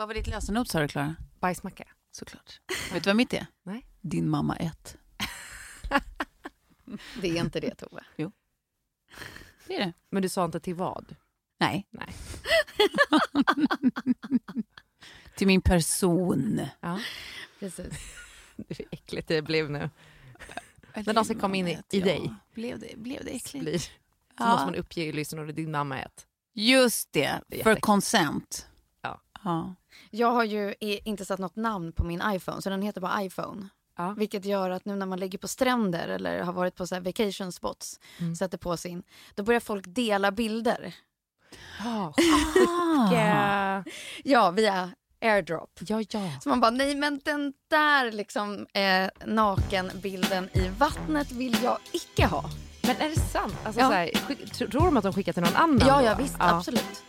Vad var ditt lösenord sa du Klara? Bajsmacka. Såklart. Vet du vad mitt är? Nej. Din mamma 1. Det är inte det Tove. Det är det. Men du sa inte till vad? Nej. Nej. Till min person. Ja. Precis. Det är äckligt det blev nu. När någonsin kom in i- i Ja. dig. Blev det, blev det äckligt? Blir. Så Ja. måste man uppge lyssnarordet din mamma ett. Just det, för consent. Ja. ja. Jag har ju inte satt något namn på min iPhone, så den heter bara iPhone. Ja. Vilket gör att nu när man ligger på stränder eller har varit på så vacation spots, Mm. sätter på sin, då börjar folk dela bilder. Ah, Ah. Ja, via airdrop. ja, ja. Så man bara, nej men den där liksom eh, nakenbilden i vattnet vill jag icke ha. Men är det sant? Alltså, Ja. här, tror de att de skickar till någon annan Ja, då? ja visst, absolut.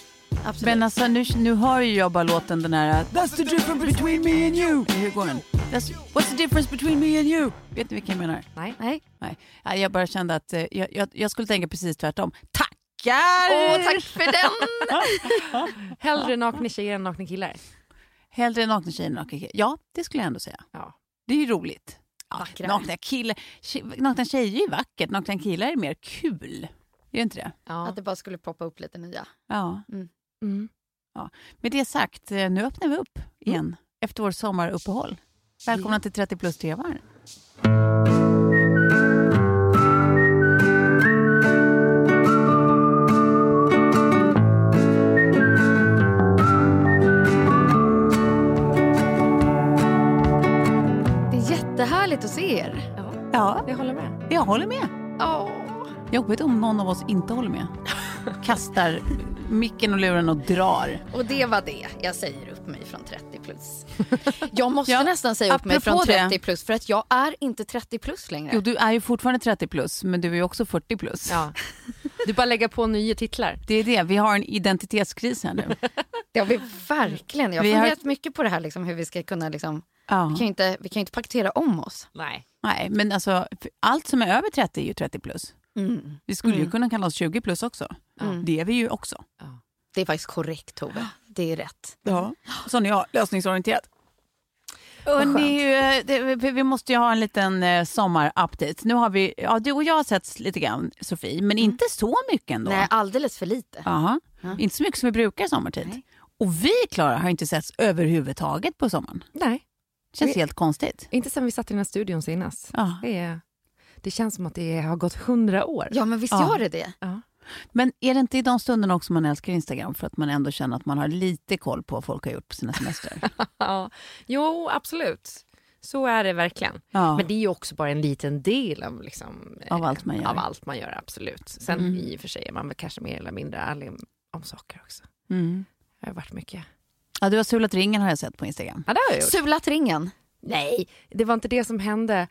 Absolut. Men alltså nu, nu hör ju jag bara låten den här That's the difference between me and you. Hur går den? That's, what's the difference between me and you? Vet ni vilken jag menar? Nej. Nej. Nej. Ja, Jag bara kände att eh, jag, jag, jag skulle tänka precis tvärtom. Tackar! Åh, tack för den! Hellre nakna tjejer än nakna killar. Hellre nakna tjejer än nakna killar. Ja, det skulle jag ändå säga. Ja. Det är ju roligt. Ja, nakna, killar, tje- nakna tjejer är ju vackert, nakna killar är mer kul. Är det inte det? Ja. Att det bara skulle poppa upp lite nya. Ja. Mm. Med det sagt, eh, nu öppnar vi upp igen efter vår sommaruppehåll. Välkomna till 30 plus trevar. Det är jättehärligt att se er. Ja, Jag håller med. jag håller med. Åh. Jobbigt om någon av oss inte håller med. Kastar micken och luren och drar. Och det var det. Jag säger upp mig från 30 plus. Jag måste Ja, nästan säga upp mig från 30 det. plus för att jag är inte 30 plus längre. Jo, du är ju fortfarande 30 plus, men du är ju också 40 plus. Ja. Du bara lägga på nya titlar. Det är det, vi har en identitetskris här nu. Det har vi verkligen. Jag har funderat mycket på det här liksom, hur vi ska kunna liksom, Ja. vi kan ju inte, vi kan ju inte paketera om oss. Nej. Nej, men alltså allt som är över 30 är ju 30 plus. Mm. Vi skulle ju Mm. kunna kalla oss 20 plus också. Mm. Det är vi ju också. Det är faktiskt korrekt Tove. Det är rätt. Ja. Sån är jag, lösningsorienterad. Hörrni, eh, vi- måste ju ha en liten eh, sommarupdate. Nu har vi, ja, du och jag har sett lite grann, Sofie, men inte så mycket ändå. Nej, alldeles för lite. Aha. Ja. Inte så mycket som vi brukar i sommartid. Nej. Och vi, Klara, har inte setts överhuvudtaget på sommaren. Nej. känns Vi- helt konstigt. Inte sen vi satt i den här studion senast. Ja. Det, är, det känns som att det har gått hundra år. Ja, men visst Ja. gör det det. Ja. Men är det inte i de stunderna också man älskar Instagram för att man ändå känner att man har lite koll på vad folk har gjort på sina semestrar? Ja. Jo, absolut. Så är det verkligen. Ja. Men det är ju också bara en liten del av, liksom, eh, Av allt man gör. Av allt man gör, absolut. Sen Mm. i och för sig är man väl kanske mer eller mindre ärlig om, om saker också. Mm. Det har varit mycket. Ja, du har sulat ringen har jag sett på Instagram. Ja, det har jag gjort. Sulat ringen. Nej, det var inte det som hände.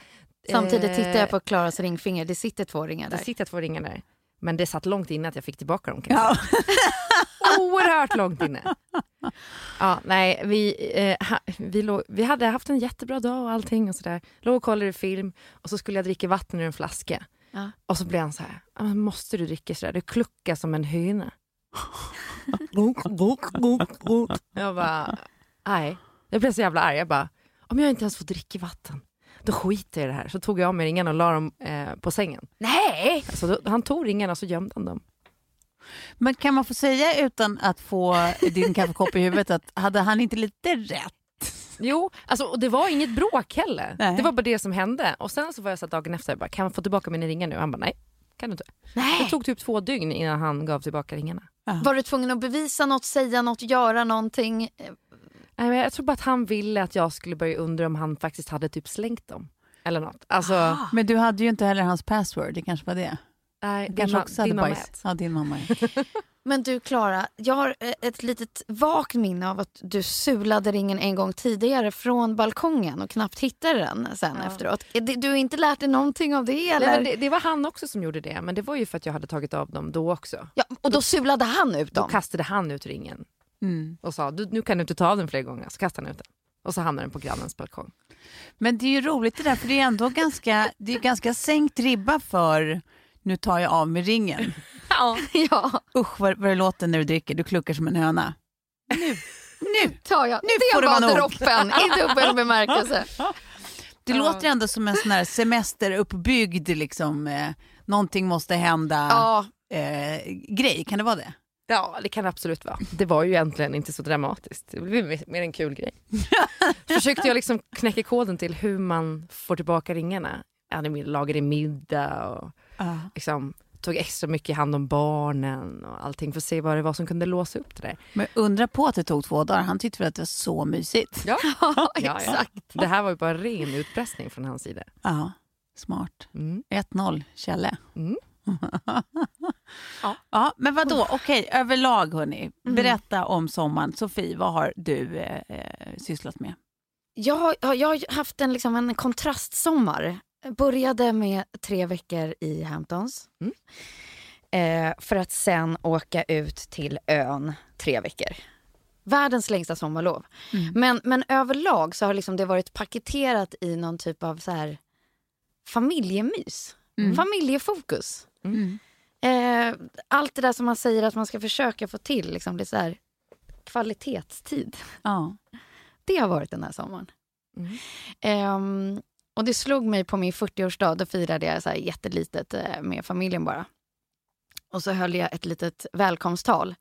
Samtidigt Eh, tittar jag på Klaras ringfinger. Det sitter två ringar Det där. sitter två ringar där. Men det satt långt innan att jag fick tillbaka dem. Kan jag Ja. Oerhört långt inne. Ja, nej, vi, eh, ha, vi, låg, vi hade haft en jättebra dag och allting och sådär. Låg och kollade film och så skulle jag dricka vatten ur en flaska. Ja. Och så blev han så här, "Ja, men måste du dricka sådär? Du kluckar som en höna. jag bara, nej. Jag blev så jävla arg. Jag bara, om jag inte ens får dricka vatten, då skiter jag i det här. Så tog jag av mig ringarna och la dem eh, på sängen. Nej! Alltså, då, han tog ringarna och så gömde han dem. Men kan man få säga utan att få din kaffekopp i huvudet att hade han inte lite rätt? Jo, alltså, och det var inget bråk heller. Nej. Det var bara det som hände. Och sen så var jag så dagen efter, jag bara, kan jag få tillbaka mina ringar nu? Han bara, nej, kan du inte. Det Nej. tog typ två dygn innan han gav tillbaka ringarna. Var du tvungen att bevisa något, säga något, göra någonting? Nej, men jag tror bara att han ville att jag skulle börja undra om han faktiskt hade typ slängt dem. Eller något. Alltså, Men du hade ju inte heller hans password, det kanske var det. nej, din, kanske också hade din mamma ät. Ja, din mamma. ja. Men du Klara, jag har eh, ett litet vagt minne av att du sulade ringen en gång tidigare från balkongen och knappt hittade den sen efteråt. Är det- Du har inte lärt dig någonting av det eller? Nej, men det, det var han också som gjorde det, men det var ju för att jag hade tagit av dem då också. Ja, och då sulade han ut Då dem? kastade han ut ringen Mm. och sa nu kan du inte ta av den fler gånger. Så kastade han ut den. Och så hamnade den på grannens balkong. Men det är ju roligt det där, för det är ändå ganska, det är ganska sänkt ribba för nu tar jag av med ringen. ja, Usch vad, vad det låter när du dricker, du kluckar som en höna. Nu, nu! tar jag. Nu det får det var vara nog. droppen i dubbel bemärkelse. Det låter ändå som en sån här semesteruppbyggd, liksom, eh, någonting måste hända Ja, eh, grej. Kan det vara det? Ja, det kan det absolut vara. Det var ju egentligen inte så dramatiskt. Det blev mer- en kul grej. Försökte jag liksom knäcka koden till hur man får tillbaka ringarna. Jag lagade middag och liksom, tog extra mycket hand om barnen och allting för att se vad det var som kunde låsa upp det där. Men undra på att det tog två dagar. Han tyckte väl att det var så mysigt. Ja, ja, ja. exakt. Det här var ju bara ren utpressning från hans sida. Ja, smart. Mm. 1-0, Kjelle. Mm. Ja. ja, men vad då? Okej, överlag hörni. Berätta om sommaren. Sofie, vad har du eh, eh, sysslat med? Jag, har- jag har haft en, liksom, en kontrastsommar. Började med tre veckor i Hamptons. Mm. Eh, för att sen åka ut till ön tre veckor. Världens längsta sommarlov. Men, men överlag så har liksom det varit paketerat i någon typ av så här familjemys. Familjefokus. Mm. Eh, allt det där som man säger att man ska försöka få till, liksom, det är så här, kvalitetstid. Ja. Det har varit den här sommaren. Mm. Ehm, och det slog mig på min 40-årsdag, då firade jag så här jättelitet eh, med familjen bara. Och så höll jag ett litet välkomsttal.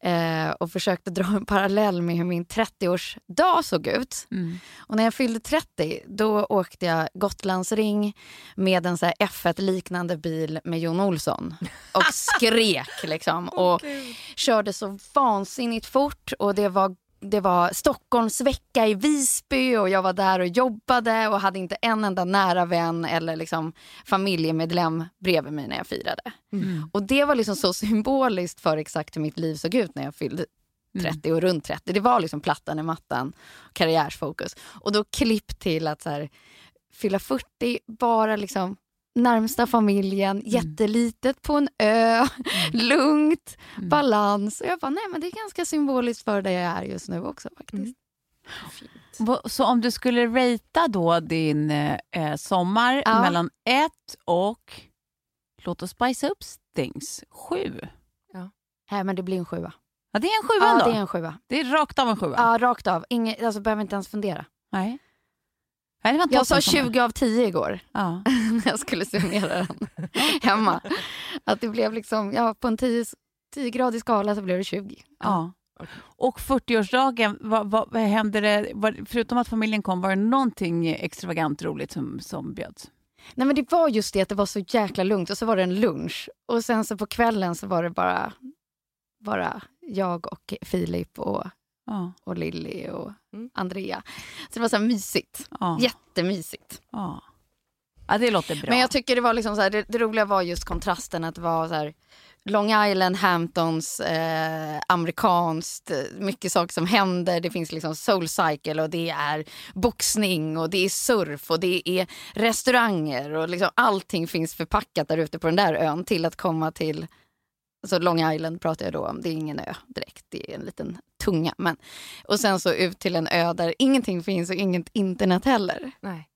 Eh, och försökte dra en parallell med hur min 30-årsdag såg ut. Mm. Och när jag fyllde 30 då åkte jag Gotlandsring med en så här F1-liknande bil med Jon Olsson och skrek liksom. och körde så vansinnigt fort och det var det var Stockholmsvecka i Visby och jag var där och jobbade och hade inte en enda nära vän eller liksom familjemedlem bredvid mig när jag firade. Och det var liksom så symboliskt för exakt hur mitt liv såg ut när jag fyllde 30 och runt 30. Det var liksom plattan i mattan, karriärsfokus. Och då klipp till att så här, fylla 40, bara liksom närmsta familjen, jättelitet på en ö, lugnt, balans. Och jag bara, nej men det är ganska symboliskt för där jag är just nu också faktiskt. Vad- Så om du skulle ratea då din eh, eh, sommar Ja. mellan ett och, låt oss spice up things, sju. Nej men det blir en sjua. Ja, det är en sjua Ja, ändå. det är en sjua. Det är rakt av en sjua. Ja, rakt av. Inge, alltså behöver inte ens fundera. Nej. Nej, Jag sa toppensommar. 20 av 10 igår Ja. när jag skulle summera den hemma. Att det blev liksom, ja på en 10 10-gradig skala så blev det 20. Ja. Och 40-årsdagen, vad, vad, vad hände det, var, förutom att familjen kom, var det någonting extravagant roligt som, som bjöds? Nej men det var just det att det var så jäkla lugnt och så var det en lunch och sen så på kvällen så var det bara, bara jag och Filip och, Ja. och Lilly och Mm. Andrea. Så det var så här mysigt. Ja. Jättemysigt. Ja. ja, det låter bra. Men jag tycker det var liksom så här, det, det roliga var just kontrasten att det var så här Long Island, Hamptons, eh, amerikanskt, eh, mycket saker som händer. Det finns liksom soul cycle och det är boxning och det är surf och det är restauranger och liksom allting finns förpackat där ute på den där ön till att komma till Så Long Island pratar jag då om. Det är ingen ö direkt, det är en liten tunga. Men, och sen så ut till en ö där ingenting finns och inget internet heller. Nej.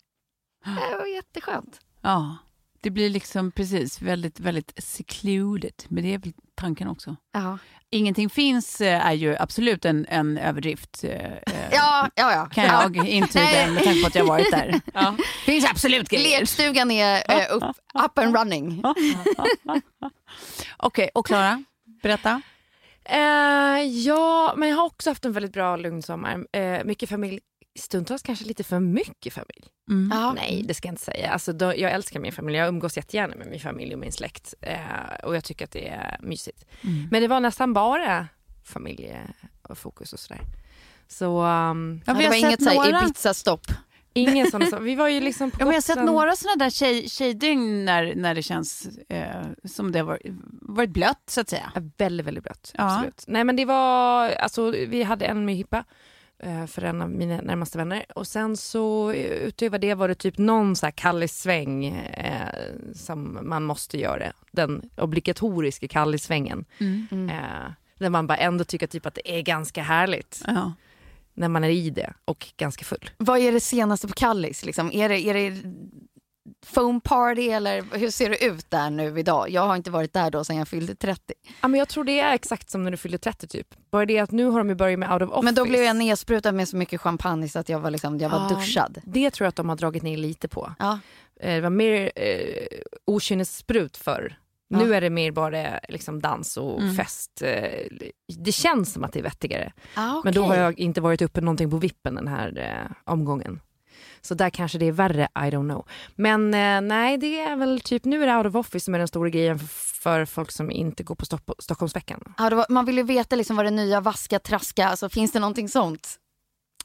Det var jätteskönt. Ja, det blir liksom precis väldigt, väldigt secluded. Men det är väl tanken också. Ja, Ingenting finns eh, är ju absolut en, en överdrift. eh, eh, ja, ja. ja. Kan ja. jag intyga med tanke på att jag varit där. Ja. finns absolut grejer. Lekstugan är upp, up and running. Okej, och Klara, berätta. Eh, ja, men jag har också haft en väldigt bra lugn sommar. Eh, mycket familj, stundtals kanske lite för mycket familj. Mm. Nej, det ska jag inte säga. Alltså, då, jag älskar min familj. Jag umgås jättegärna med min familj och min släkt. Eh, och jag tycker att det är mysigt. Mm. Men det var nästan bara familjefokus och sådär. Så um, Ja, det har var sett inget några- Ibiza-stopp. Ingen sån. så- Vi var ju liksom på Ja, men jag har sett några sådana där tjej, tjejdygn när, när det känns eh, som det har varit, varit blött, så att säga. Ja, väldigt, väldigt blött. Ja. Absolut. Nej men det var, alltså vi hade en med hippa eh, för en av mina närmaste vänner och sen så eh, utöver det var det typ någon så här kallisväng eh, som man måste göra. Den obligatoriska kallisvängen. Mm. Eh, där man bara ändå tycker typ att det är ganska härligt Ja. När man är i det och ganska full. Vad är det senaste på Kallis? Liksom? Är, det, är det foam party eller hur ser det ut där nu idag? Jag har inte varit där då sedan jag fyllde 30. Ja, men jag tror det är exakt som när du fyllde 30 typ. Bara det att nu har de ju börjat med out of office. Men då blev jag nedsprutad med så mycket champagne så att jag var, liksom, jag var Ja. duschad. Det tror jag att de har dragit ner lite på. Ja. Eh, Det var mer eh, okynnessprut förr. Ja. Nu är det mer bara liksom dans och Mm. fest. Eh, Det känns som att det är vettigare. Ah, Men då har jag inte varit uppe någonting på vippen den här eh, omgången. Så där kanske det är värre, I don't know. Men eh, nej, det är väl typ, nu är det out of office som är den stora grejen för, för folk som inte går på Stopp- Stockholmsveckan. Ja, var, man vill ju veta liksom vad det nya vaska, traska, alltså, finns det någonting sånt?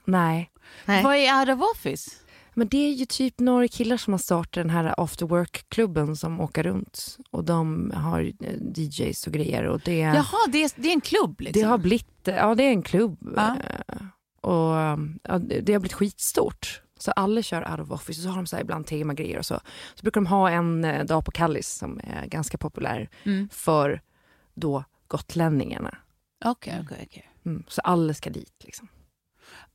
Nej. Nej. Vad är out of office? Men det är ju typ några killar som har startat den här after work-klubben som åker runt. Och de har eh, DJs och grejer. Och det, Jaha, det är, det är en klubb liksom? det har blivit, ja det är en klubb. Ja. Eh, Och ja, det har blivit skitstort. Så alla kör out of office och så har de så här ibland temagrejer och så. Så brukar de ha en eh, dag på Kallis som är ganska populär Mm. för då gotlänningarna. Okej, okej, okej. Mm, så alla ska dit liksom.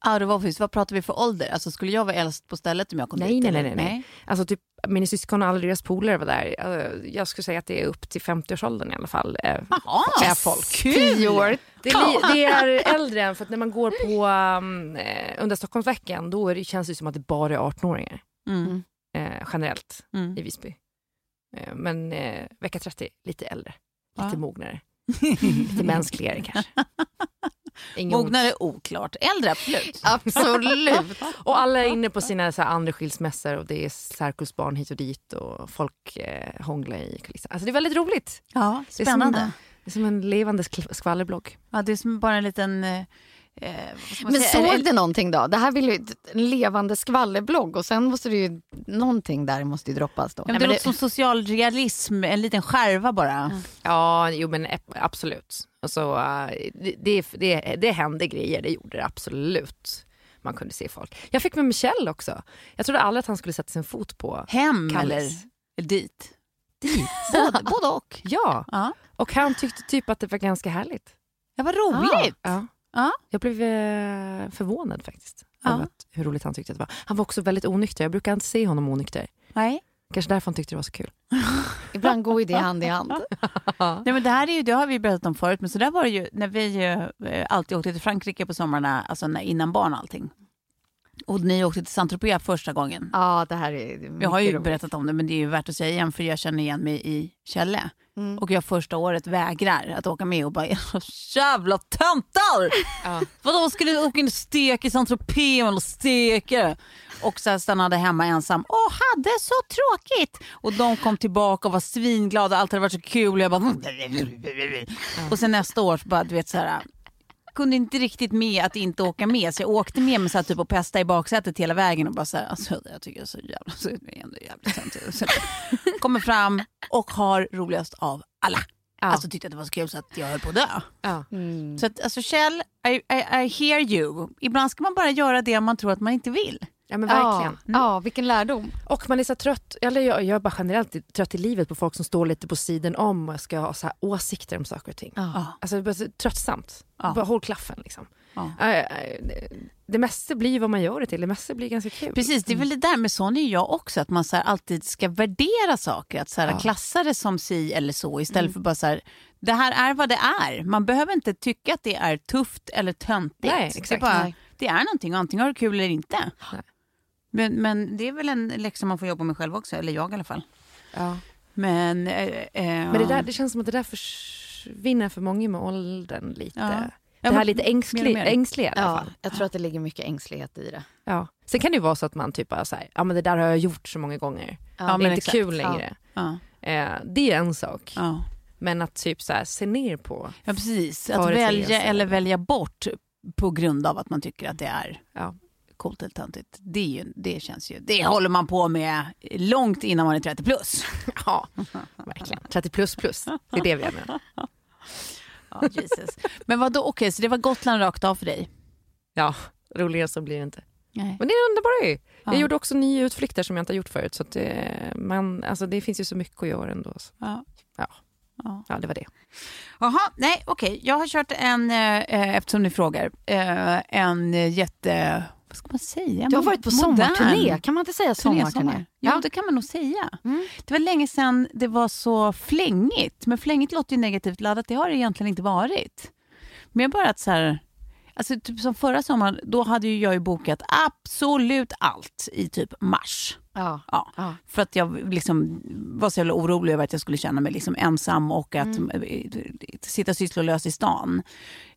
Out of office, vad pratar vi för ålder? Alltså skulle jag vara äldst på stället om jag kom Nej, dit? nej, nej, nej, nej. Alltså typ mina syskon och alla deras polare var där. Eh, Jag skulle säga att det är upp till 50-årsåldern i alla fall. eh, Jaha, är folk. Tio år. Det är, det är äldre än för att när man går på um, under Stockholmsveckan då är det, känns det som att det bara är 18-åringar Mm. eh, generellt Mm. i Visby. Eh, men eh, vecka 30, lite äldre, lite Ja. mognare, lite mänskligare kanske. Ingen Mognare oklart, äldre absolut. Absolut. Och alla är inne på sina så här, andra skilsmässor och det är särkullsbarn hit och dit och folk eh, hånglar i kulissen. Alltså det är väldigt roligt. Ja, Det är spännande. som, det är som en levande skv- skvallerblogg. Ja, det är som bara en liten... Eh, eh, Men säga? såg du någonting då? Det här vill ju en levande skvallerblogg och sen måste det ju, någonting där måste ju droppas då. Ja, men det låter som social realism, en liten skärva bara. Ja, jo men absolut. Alltså, eh, det, det, det, det hände grejer, det gjorde det absolut. Man kunde se folk. Jag fick med Michelle också. Jag trodde aldrig att han skulle sätta sin fot på Hem eller Kallis. dit? Dit. Både, både och. Ja, Ja. och han tyckte typ att det var ganska härligt. ja, vad roligt. Ja. Ja. Jag blev eh, förvånad faktiskt. Ja. Att, hur roligt han tyckte att det var. Han var också väldigt onykter. Jag brukar inte se honom onykter. Nej. Kanske därför han tyckte det var så kul. Ibland går ju det hand i hand. Nej, men det här är ju, det har vi berättat om förut, men så där var det ju när vi eh, alltid åkte till Frankrike på sommarna, alltså när, innan barn och allting. Och ni åkte till Saint-Tropez första gången. Ja, det här är Jag har ju roligt. berättat om det, men det är ju värt att säga igen, för jag känner igen mig i Kjelle. Mm. Och jag första året vägrar att åka med och bara, "Era jävla töntar! Ja. Vadå, skulle du åka in och steka i Saint-Tropez eller steka? Och så stannade hemma ensam och hade så tråkigt. Och de kom tillbaka och var svinglada, allt hade varit så kul. Och jag bara... Och sen nästa år bara, du vet så här kunde inte riktigt med att inte åka med så jag åkte med så här, typ och pesta i baksätet hela vägen och bara så här, alltså, jag tycker det är så jävla är det ändå jävligt. Så Kommer fram och har roligast av alla. Ja. Alltså tyckte att det var så kul så att jag höll på att dö. Ja. Så att, alltså Kjell, I, I, I hear you. Ibland ska man bara göra det man tror att man inte vill. Ja men verkligen. Ja, ja, vilken lärdom. Och man är så trött, eller jag, jag är bara generellt trött i livet på folk som står lite på sidan om och ska ha så här åsikter om saker och ting. Ja. Alltså det är tröttsamt. Ja. Bara håll klaffen liksom. Ja. Det, mesta blir vad man gör det till, det mesta blir ganska kul. Precis, det är väl det där med sån är jag också, att man så här alltid ska värdera saker, att så här, Ja. klassa det som si eller så istället för bara så här, det här är vad det är. Man behöver inte tycka att det är tufft eller töntigt. Nej, det, är exakt. bara, Nej. det är någonting, antingen har du kul eller inte. Nej. Men, men det är väl en läxa man får jobba med själv också, eller jag i alla fall. Ja. Men, eh, eh, Men det, där, det känns som att det där försvinner för många med åldern lite. Ja. Det Ja, här men- lite mer ängslig, mer. ängsliga i alla Ja, fall. jag tror att det ligger mycket ängslighet i det. Ja. Sen kan det ju vara så att man typ bara säger, ja men det där har jag gjort så många gånger. Ja, det är men inte exakt. kul längre. ja, Eh, det är en sak. ja. Men att typ så här, se ner på. ja, precis. Att välja eller välja bort på grund av att man tycker att det är Ja. Coolt eller töntigt. Det, är ju, det känns ju, det håller man på med långt innan man är 30 plus. ja, verkligen. 30 plus plus, det är det vi är med. Ja, Jesus. Men vad då? Okej, så det var Gotland rakt av för dig? Ja, roligare så blir det inte. Nej. Men det är underbart ju. Jag Ja. gjorde också nya utflykter som jag inte har gjort förut. Så det, man, alltså det finns ju så mycket att göra ändå. Så. Ja. Ja. Ja. Det var det. Jaha, nej okej. Jag har kört en, eh, eh, eftersom ni frågar, eh, en eh, jätte... Vad ska man säga? Du har varit på Modern sommarturné, kan man inte säga turné, sommarturné? sommar. Jo, det kan man nog säga. Det var länge sedan det var så flängigt. Men flängigt låter ju negativt laddat, det har det egentligen inte varit. Men bara att så här... Alltså typ som förra sommaren, då hade ju jag ju bokat absolut allt i typ mars. Ja. Ja. Ja. För att jag liksom var så jävla orolig över att jag skulle känna mig liksom ensam och att eh, sitta sysslolös i stan.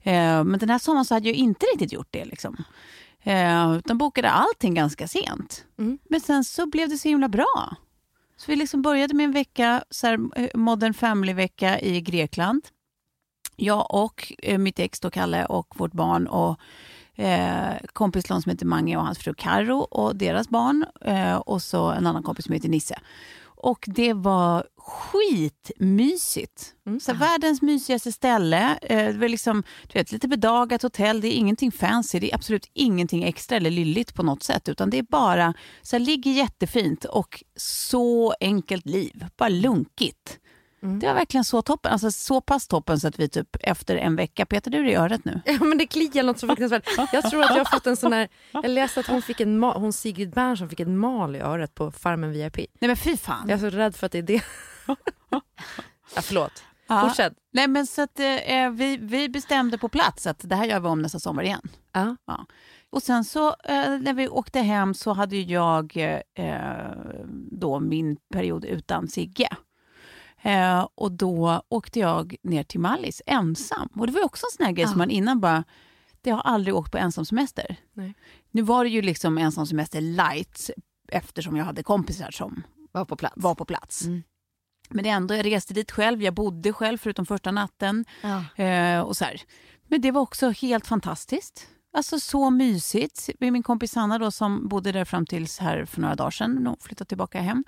Eh, men den här sommaren så hade jag inte riktigt gjort det. Liksom. Eh, utan bokade allting ganska sent. Mm. Men sen så blev det så himla bra. Så vi liksom började med en vecka, så här, eh, Modern Family-vecka i Grekland. Jag och eh, mitt ex då, Kalle och vårt barn och eh, kompislån som heter Mange och hans fru Karo och deras barn eh, och så en annan kompis som heter Nisse. Och det var skitmysigt. Så här, världens mysigaste ställe. Eh, det var liksom, du vet, lite bedagat hotell. Det är ingenting fancy. Det är absolut ingenting extra eller lylligt på något sätt. Utan det är bara, så här, ligger jättefint och så enkelt liv. Bara lunkigt. Det var verkligen så toppen. Alltså så pass toppen så att vi typ efter en vecka, Peter du är i örat nu. Ja, men det kliar något så fruktansvärt. Jag tror att jag har fått en sån här, jag läste att hon fick en ma- hon Sigrid Bernson fick en mal i örat på Farmen VIP. Nej men fy fan. Jag är så rädd för att det är det. ja, förlåt. Ja. Fortsätt. Nej men så att eh, vi, vi bestämde på plats att det här gör vi om nästa sommar igen. Ja. Ja. Och sen så eh, när vi åkte hem så hade jag eh, då min period utan Sigge. Eh, och då åkte jag ner till Mallis ensam. Och det var också en sån här grej som man innan bara, det har aldrig åkt på ensamsemester. Nej. Nu var det ju liksom ensamsemester light eftersom jag hade kompisar som Var på plats. var på plats. Mm. Men ändå, jag reste dit själv, jag bodde själv förutom första natten. Ja. Eh, och så här. Men det var också helt fantastiskt. Alltså så mysigt. Med min kompis Hanna då, som bodde där fram tills här för några dagar sedan, hon flyttade tillbaka hem.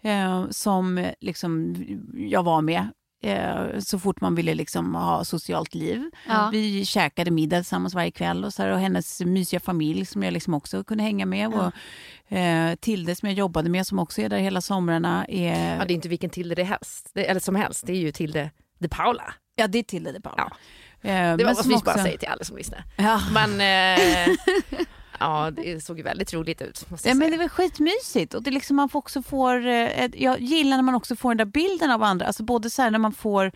Eh, som liksom jag var med eh, så fort man ville liksom ha socialt liv. Ja. Vi käkade middag tillsammans varje kväll och, så här, och hennes mysiga familj som jag liksom också kunde hänga med. Och, eh, Tilde som jag jobbade med som också är där hela somrarna. Är, Ja, det är inte vilken Tilde det helst, det, eller som helst, det är ju Tilde de Paula. Ja, det är Tilde de Paula. Ja. Eh, Det var men vad vi också- bara säger till alla som lyssnar. Ja. Men eh, ja, det såg ju väldigt roligt ut. Måste Ja, jag men säga. det var skitmysigt. Och det är liksom man får också får, eh, jag gillar när man också får den där bilden av andra. Alltså både så här när man får,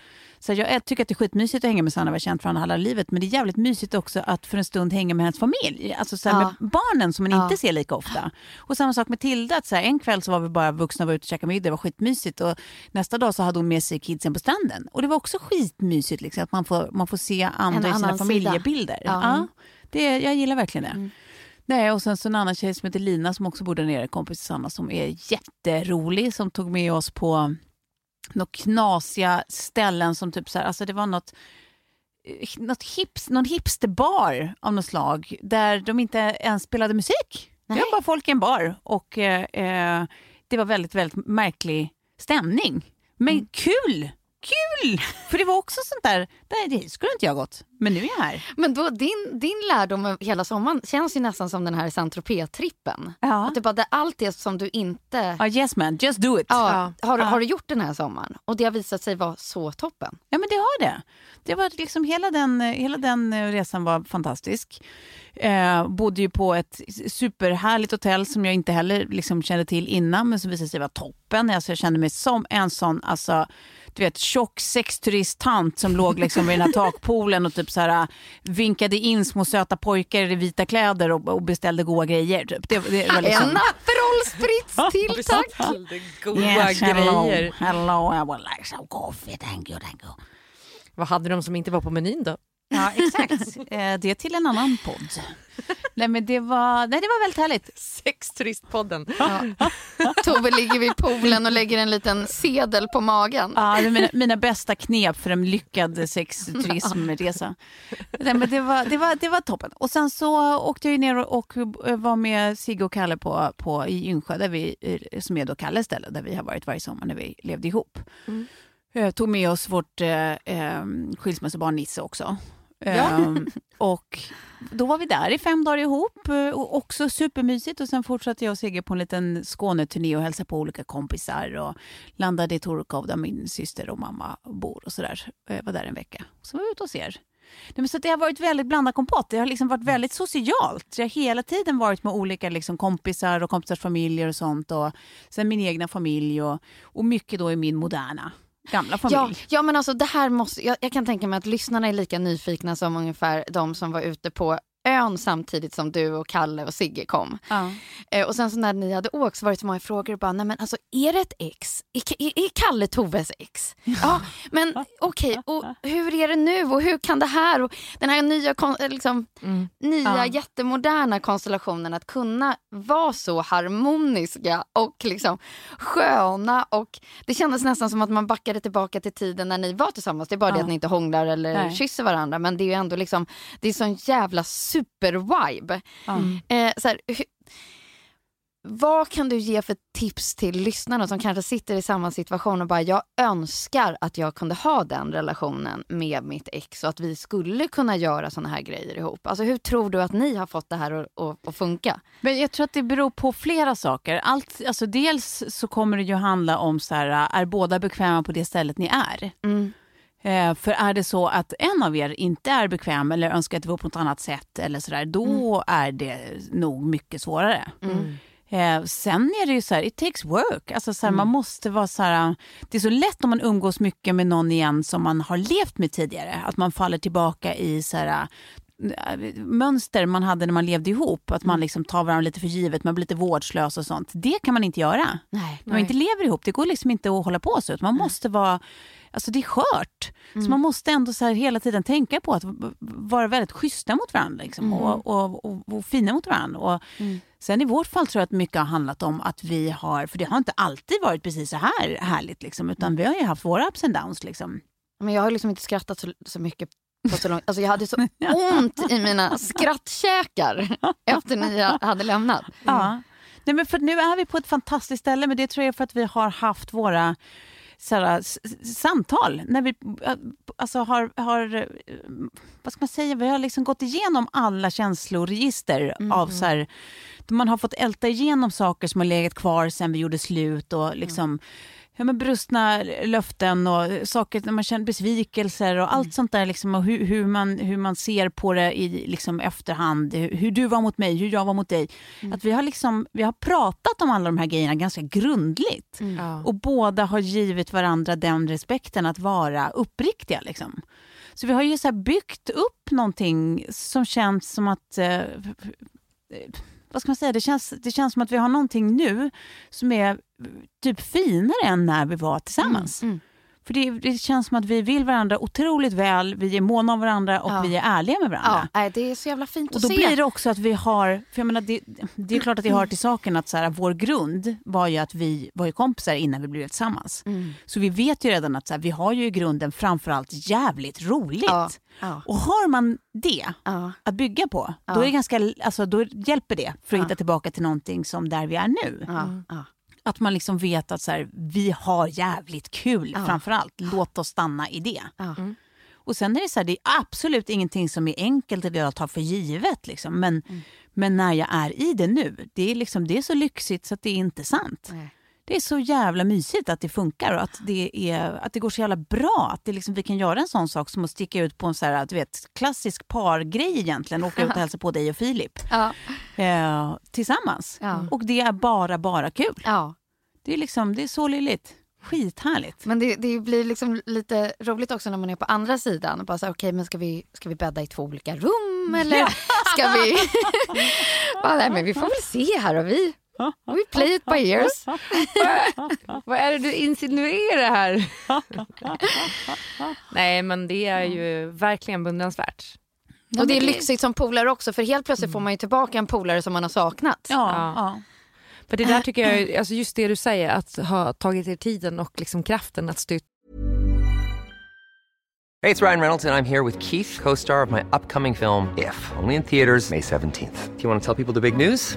så jag tycker att det är skitmysigt att hänga med Sanna, vi har känt varandra hela livet. Men det är jävligt mysigt också att för en stund hänga med hennes familj. Alltså så Ja. med barnen som man Ja. inte ser lika ofta. Och samma sak med Tilda, att så här, en kväll så var vi bara vuxna och var ute och käkade middag, det var skitmysigt. Och nästa dag så hade hon med sig kidsen på stranden. Och det var också skitmysigt liksom, att man får, man får se andra i sina familjebilder. Ja. Ja, det, jag gillar verkligen det. Nej, och sen så en annan tjej som heter Lina som också bor där nere, kompis Sanna, som är jätterolig, som tog med oss på några knasiga ställen som typ så här, alltså det var något något hips, någon hipsterbar av något slag där de inte ens spelade musik. Det Nej. var bara folk i en bar och eh, eh, det var väldigt, väldigt märklig stämning. Men kul! Kul! För det var också sånt där, nej det skulle inte jag gått, men nu är jag här. Men då, din, din lärdom av hela sommaren känns ju nästan som den här saint trippen Ja. Att det bara, det, allt det som du inte... Ja, yes man, just do it. Ja, har, Ja. har du gjort den här sommaren? Och det har visat sig vara så toppen. Ja men det har det. det var liksom, hela, den, hela den eh, resan var fantastisk. Eh, bodde ju på ett superhärligt hotell som jag inte heller liksom kände till innan men som visade sig vara toppen. Alltså, jag kände mig som en sån alltså, du vet, tjock sexturisttant som låg liksom vid den här takpoolen och typ så här, eh, vinkade in små söta pojkar i vita kläder och, och beställde goda grejer. Typ. Det, det var liksom... En Aperol Spritz till tack! Goda Yes, hello, grejer. hello, I would like some coffee, thank you, thank you. Vad hade de som inte var på menyn då? Ja, exakt. Eh, det till en annan podd. Nej, men det var, nej, det var väldigt härligt. Sexturistpodden. Tove ligger vid poolen och lägger en liten sedel på magen. Ja, det är mina, mina bästa knep för en lyckad sexturismresa. Nej, men det, var, det, var, det var toppen. Och sen så åkte jag ner och, var med Sigge och Kalle på, på, i Yngsjö, där vi, som är då Kalles ställe, där vi har varit varje sommar när vi levde ihop. Eh, tog med oss vårt eh, eh, skilsmässobarn Nisse också. Ehm, och då var vi där i fem dagar ihop, eh, och också supermysigt. Och sen fortsatte jag och Sigge på en liten Skåneturné och hälsade på olika kompisar. Och landade i Torekov där min syster och mamma bor och sådär. Eh, var där en vecka. Så var vi ute hos er. Nej, så det har varit väldigt blandad kompott. Det har liksom varit väldigt socialt. Jag har hela tiden varit med olika liksom kompisar och kompisars familjer och sånt. Och sen min egna familj och, och mycket då i min moderna gamla familj. Ja, ja men alltså det här måste, jag, jag kan tänka mig att lyssnarna är lika nyfikna som ungefär de som var ute på ön samtidigt som du och Kalle och Sigge kom. Ja. Eh, och sen så när ni hade åkt så var det så många frågor och bara, nej men alltså är det ett ex? Är, är, är Kalle Toves ex? Ja, men okej, och hur är det nu och hur kan det här och den här nya, eh, liksom, nya Ja. jättemoderna konstellationen att kunna vara så harmoniska och liksom sköna och det kändes nästan som att man backade tillbaka till tiden när ni var tillsammans. Det är bara det Ja. att ni inte hånglar eller Nej. kysser varandra men det är ju ändå liksom, det är sån jävla super-vibe. Ja. Eh, så här, hu- vad kan du ge för tips till lyssnarna som kanske sitter i samma situation och bara jag önskar att jag kunde ha den relationen med mitt ex och att vi skulle kunna göra såna här grejer ihop. Alltså hur tror du att ni har fått det här att funka? Men jag tror att det beror på flera saker. Allt, alltså dels så kommer det ju handla om så här, är båda bekväma på det stället ni är? Mm. Eh, för är det så att en av er inte är bekväm eller önskar att det var på något annat sätt eller så där, då är det nog mycket svårare. Eh, sen är det ju så här, it takes work. Alltså så här, Man måste vara så här, det är så lätt om man umgås mycket med någon igen som man har levt med tidigare, att man faller tillbaka i så här, mönster man hade när man levde ihop. Att man liksom tar varandra lite för givet, man blir lite vårdslös och sånt. Det kan man inte göra. Nej. När man inte lever ihop, det går liksom inte att hålla på så. utan Man måste vara, alltså det är skört. Så man måste ändå så hela tiden tänka på att vara väldigt schyssta mot varandra. Liksom, och, och, och, och fina mot varandra. Och Sen i vårt fall tror jag att mycket har handlat om att vi har, för det har inte alltid varit precis så här härligt. Liksom, utan vi har ju haft våra ups and downs. Liksom. Men jag har liksom inte skrattat så, så mycket på så långt. Alltså jag hade så ont i mina skrattkäkar efter ni hade lämnat. Ja. Nej, men för nu är vi på ett fantastiskt ställe, men det tror jag för att vi har haft våra såhär, samtal. När vi äh, alltså, har, har, eh, vad ska man säga, vi har liksom gått igenom alla känsloregister av så här, man har fått älta igenom saker som har legat kvar sen vi gjorde slut och liksom Ja, men brustna löften och saker när man känner besvikelser och allt sånt där. Liksom, och hur, hur, man, hur man ser på det i liksom, efterhand. Hur, hur du var mot mig, hur jag var mot dig. Att vi, har liksom, vi har pratat om alla de här grejerna ganska grundligt. Ja. Och båda har givit varandra den respekten att vara uppriktiga. Liksom. Så vi har ju så här byggt upp någonting som känns som att... Eh, vad ska man säga? Det känns, det känns som att vi har någonting nu som är typ finare än när vi var tillsammans. Mm, mm. För det, det känns som att vi vill varandra otroligt väl, vi är måna om varandra och Ja. vi är ärliga med varandra. Ja, det är så jävla fint Och att då se. blir det också att vi har, för jag menar, det, det är klart att det hör till saken att så här, vår grund var ju att vi var ju kompisar innan vi blev tillsammans. Mm. Så vi vet ju redan att så här, vi har ju i grunden framförallt jävligt roligt. Ja, ja. Och har man det Ja. att bygga på, då, är det ganska, alltså, då hjälper det för att hitta tillbaka till någonting som där vi är nu. Att man liksom vet att så här, vi har jävligt kul Ja. framför allt. Låt oss stanna i det. Ja. Och sen är det så här, det är absolut ingenting som är enkelt eller jag tar för givet. Liksom. Men, men när jag är i det nu, det är, liksom, det är så lyxigt så att det är inte sant. Nej. Det är så jävla mysigt att det funkar och att det, är, att det går så jävla bra. Att det liksom, vi kan göra en sån sak som att sticka ut på en så här, du vet, klassisk pargrej egentligen. Åka ut och hälsa på dig och Filip Ja. eh, tillsammans. Ja. Och det är bara, bara kul. ja. Det är, liksom, det är så lilligt. Skithärligt. Men det, det blir liksom lite roligt också när man är på andra sidan. Bara så här, okej, men ska vi, ska vi bädda i två olika rum eller ska vi... Bara, nej, men vi får väl se här och vi... We play it by ears. Vad är det du insinuerar här? Nej men det är ju verkligen beundransvärt. Och det är lyxigt som polare också för helt plötsligt får man ju tillbaka en polare som man har saknat. Ja, Ja. ja. För det där tycker jag, alltså just det du säger, att ha tagit er tiden och liksom kraften att stå ut. Hey, it's Ryan Reynolds, and I'm here with Keith, co star of my upcoming film, If, only in theaters, May 17th. Do you want to tell people the big news?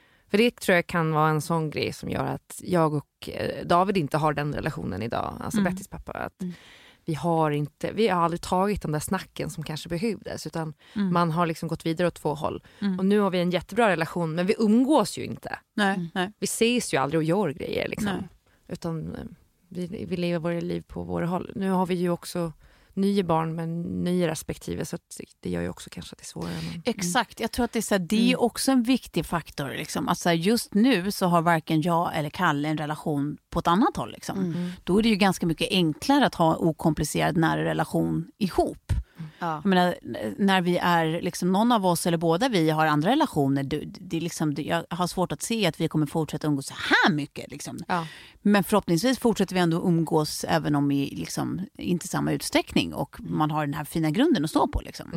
För det tror jag kan vara en sån grej som gör att jag och eh, David inte har den relationen idag, alltså Mm. Bettys pappa. Att vi, har inte, vi har aldrig tagit de där snacken som kanske behövdes utan Mm. man har liksom gått vidare åt två håll. Och nu har vi en jättebra relation men vi umgås ju inte. Nej, nej. Vi ses ju aldrig och gör grejer. Liksom. Nej. Utan eh, vi, vi lever våra liv på våra håll. Nu har vi ju också nya barn med nya respektive så det gör ju också kanske att det är svårare. Men... Exakt, jag tror att det är, så här, det är också en viktig faktor. Liksom. Att så här, just nu så har varken jag eller Kalle en relation på ett annat håll. Liksom. Då är det ju ganska mycket enklare att ha en okomplicerad nära relation ihop. Ja. Jag menar, när vi är, liksom, någon av oss eller båda vi har andra relationer, det, det är liksom, det, jag har svårt att se att vi kommer fortsätta umgås så här mycket. Liksom. Ja. Men förhoppningsvis fortsätter vi ändå umgås även om i liksom, inte samma utsträckning och man har den här fina grunden att stå på. Liksom.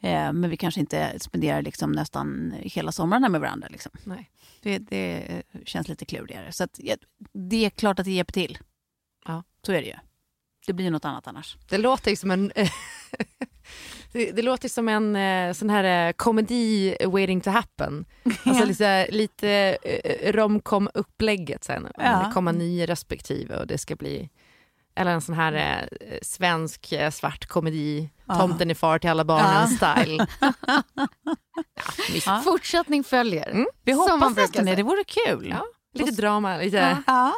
Eh, men vi kanske inte spenderar liksom, nästan hela somrarna med varandra. Liksom. Nej. Det, det känns lite klurigare. Så att, det är klart att det hjälper till. Ja. Så är det ju. Det blir något annat annars. Det låter som en... det, det låter som en eh, sån här eh, komedi waiting to happen. Alltså lite, lite eh, romcom upplägget sen. Ja. Det kommer nya respektive och det ska bli eller en sån här eh, svensk svart komedi, Ja. Tomten är far till alla barnen style. Ja. Fortsättning följer. Mm. Vi hoppas nästan det. Det vore kul. Ja, lite drama, lite Ja.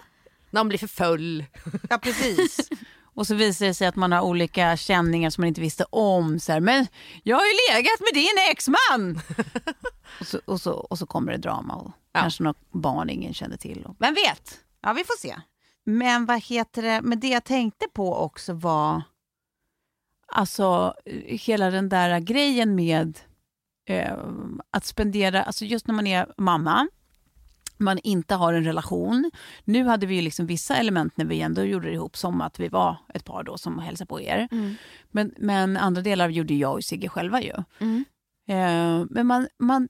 någon blir för full. Ja, precis. Och så visar det sig att man har olika känningar som man inte visste om. Så här, men jag har ju legat med din exman! och, så, och, så, och så kommer det drama och Ja. kanske något barn ingen kände till. Och, vem vet? Ja, vi får se. Men vad heter det? Men det jag tänkte på också var alltså hela den där grejen med eh, att spendera, alltså just när man är mamma, man inte har en relation. Nu hade vi ju liksom vissa element när vi ändå gjorde det ihop, som att vi var ett par då som hälsade på er. Men, men andra delar gjorde jag och Sigge själva ju. Mm. Eh, men man, man,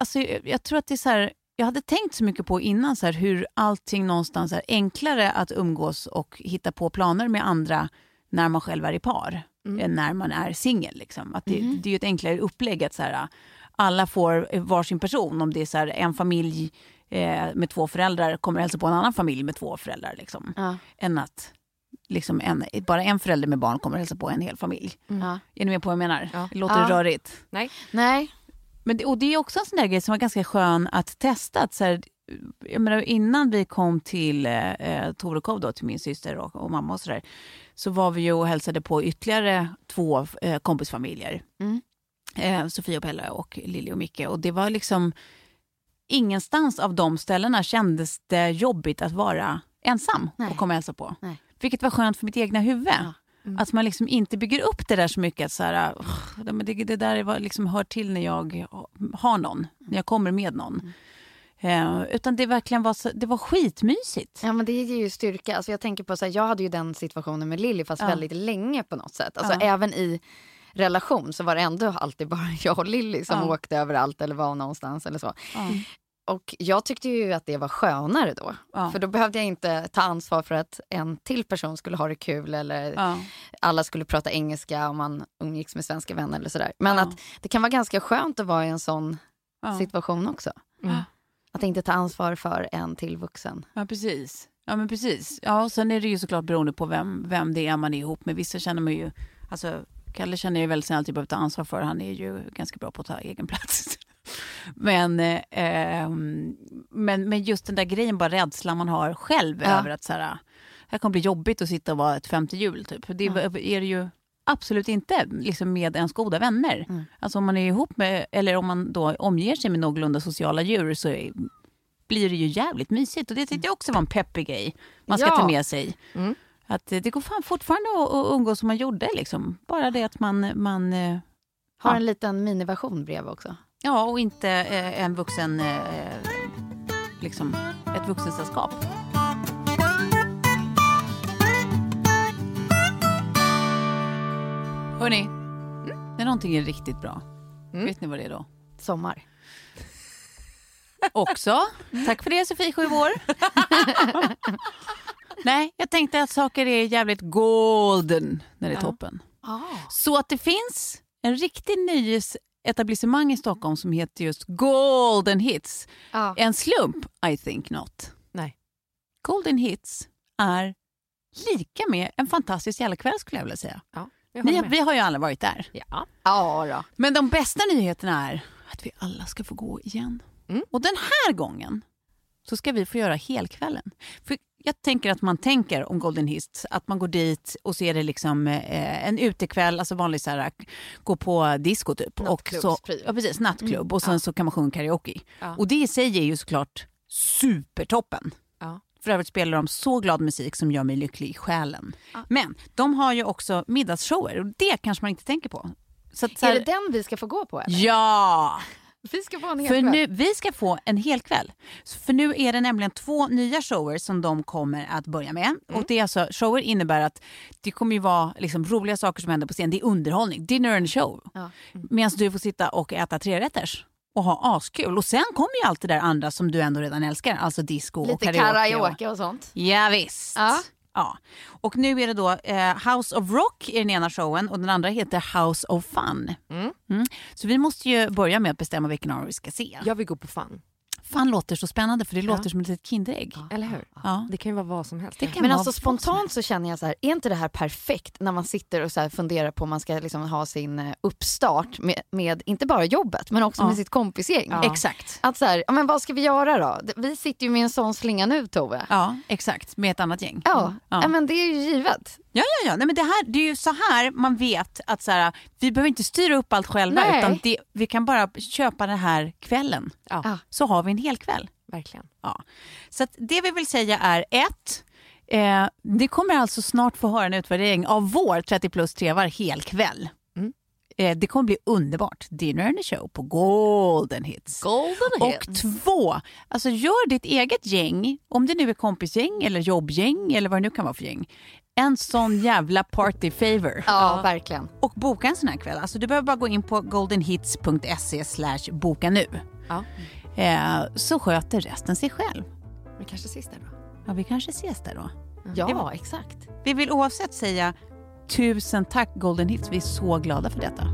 alltså jag, jag tror att det är så här, jag hade tänkt så mycket på innan så här, hur allting någonstans är enklare att umgås och hitta på planer med andra när man själv är i par än när man är singel. Liksom. Att det, det är ju ett enklare upplägg att så här, alla får varsin person. Om det är så en familj eh, med två föräldrar kommer hälsa på en annan familj med två föräldrar. Liksom. Ja. Än att liksom en, bara en förälder med barn kommer hälsa på en hel familj. Ja. Är ni med på vad jag menar? Ja. Låter Ja. det rörigt? Nej. Nej. Men det, och det är också en sån där grej som var ganska skön att testa. Att så här, jag menar, innan vi kom till eh, Torekov, då, till min syster och, och mamma och så där, så var vi ju och hälsade på ytterligare två eh, kompisfamiljer. Mm. Eh, Sofia och Pelle och Lilly och Micke. Och det var liksom ingenstans av de ställena kändes det jobbigt att vara ensam Nej. och komma och hälsa på. Nej. Vilket var skönt för mitt egna huvud. Ja. Att man liksom inte bygger upp det där så mycket. Att så här, "Ugh, men det, det där var liksom hör till när jag har någon, när jag kommer med någon. Eh, utan det verkligen var, så, det var skitmysigt. Ja, men det ger ju styrka. Alltså, jag tänker på så här, jag hade ju den situationen med Lilly fast Ja. väldigt länge på något sätt. Alltså, Ja. Även i relation så var det ändå alltid bara jag och Lilly som Ja. åkte överallt eller var någonstans eller så. Ja. Och jag tyckte ju att det var skönare då. Ja. För då behövde jag inte ta ansvar för att en till person skulle ha det kul eller Ja. alla skulle prata engelska om man umgicks med svenska vänner eller sådär. Men Ja. att det kan vara ganska skönt att vara i en sån situation också. Mm. Att inte ta ansvar för en till vuxen. ja, precis. Ja, men precis. Ja, och sen är det ju såklart beroende på vem, vem det är man är ihop med. Vissa känner man ju... Alltså, Kalle känner jag väldigt sällan att jag behöver ta ansvar för. Han är ju ganska bra på att ta egen plats. Men, eh, ehm, men, men just den där grejen, bara rädslan man har själv Ja. över att så här, här kommer bli jobbigt att sitta och vara ett femte hjul. Typ. Det är det ju absolut inte liksom med ens goda vänner. Mm. Alltså om man är ihop med, eller om man då omger sig med någorlunda sociala djur så är, blir det ju jävligt mysigt. Och det tyckte jag också var en peppig grej man ska Ja. ta med sig. Mm. Att eh, det går fan fortfarande att, att umgås som man gjorde. Liksom. Bara det att man, man eh, Har Ja. en liten miniversion bredvid också. ja, och inte eh, en vuxen, liksom ett vuxensällskap. Hörni, när någonting är riktigt bra, Mm. vet ni vad det är då? Sommar. Också. Tack för det Sofie, sju år. Nej, jag tänkte att saker är jävligt golden när det är Ja. toppen. Så att det finns en riktig nöjesetablissemang i Stockholm som heter just Golden Hits. Ja. En slump? I think not. Nej. Golden Hits är lika med en fantastisk jävla kväll skulle jag vilja säga. Ja, jag Ni, vi har ju alla varit där. Ja. Ja då. Men de bästa nyheterna är att vi alla ska få gå igen. Mm. Och den här gången så ska vi få göra helkvällen. För jag tänker att man tänker om Golden Hits, att man går dit och så är det liksom eh, en utekväll, alltså vanlig så här, gå på disco typ. Och så, ja, precis, nattklubb och sen Ja. så kan man sjunga karaoke. Ja. Och det i sig är ju såklart supertoppen. Ja. För övrigt spelar de så glad musik som gör mig lycklig i själen. Men de har ju också middagsshower och det kanske man inte tänker på. Så att, så Är här- det den vi ska få gå på? Eller? Ja! Vi ska få en hel För kväll. nu, vi ska få en hel kväll. För nu är det nämligen två nya shower som de kommer att börja med. Och det är alltså, shower innebär att det kommer ju vara liksom roliga saker som händer på scen. Det är underhållning, dinner and show. Ja. Medan du får sitta och äta trerätters och ha askul. Och sen kommer ju allt det där andra som du ändå redan älskar. Alltså disco och Lite karaoke. karaoke och sånt. Ja, visst. Ja. Ja. Och nu är det då eh, House of Rock i den ena showen och den andra heter House of Fun. Mm. Så vi måste ju börja med att bestämma vilken av vi ska se. Jag vill gå på fun. Fan låter så spännande för det låter som ett litet Kinderägg. Eller hur? Ja. Det kan ju vara vad som helst. Det kan Men alltså spontant så känner jag så här, är inte det här perfekt när man sitter och så här funderar på om man ska liksom ha sin eh, uppstart med, med inte bara jobbet men också Ja. med sitt kompisgäng. Ja. Exakt. Att så här, ja, men vad ska vi göra då? Vi sitter ju med en sån slinga nu Tove. Ja, exakt. Med ett annat gäng. Ja, Ja. ja. men det är ju givet. Ja, ja, ja. Nej, men det, här, det är ju så här man vet att så här, vi behöver inte styra upp allt själva Nej. utan det, vi kan bara köpa det här kvällen. Ja. Så har vi en hel kväll. verkligen. Ja. Så att det vi vill säga är ett, eh, det kommer alltså snart få höra en utvärdering av vår 30 plus trevar helkväll. Mm. Eh, det kommer bli underbart. Dinner and a show på Golden Hits. Golden Och två, alltså gör ditt eget gäng, om det nu är kompisgäng eller jobbgäng eller vad det nu kan vara för gäng, en sån jävla party favor. Ja, verkligen. Och boka en sån här kväll. Alltså du behöver bara gå in på goldenhits.se slash boka nu. Ja. eh, så sköter resten sig själv. Vi kanske ses där då. Ja, vi kanske ses där då. Ja, exakt. Vi vill oavsett säga tusen tack Golden Hits. Vi är så glada för detta.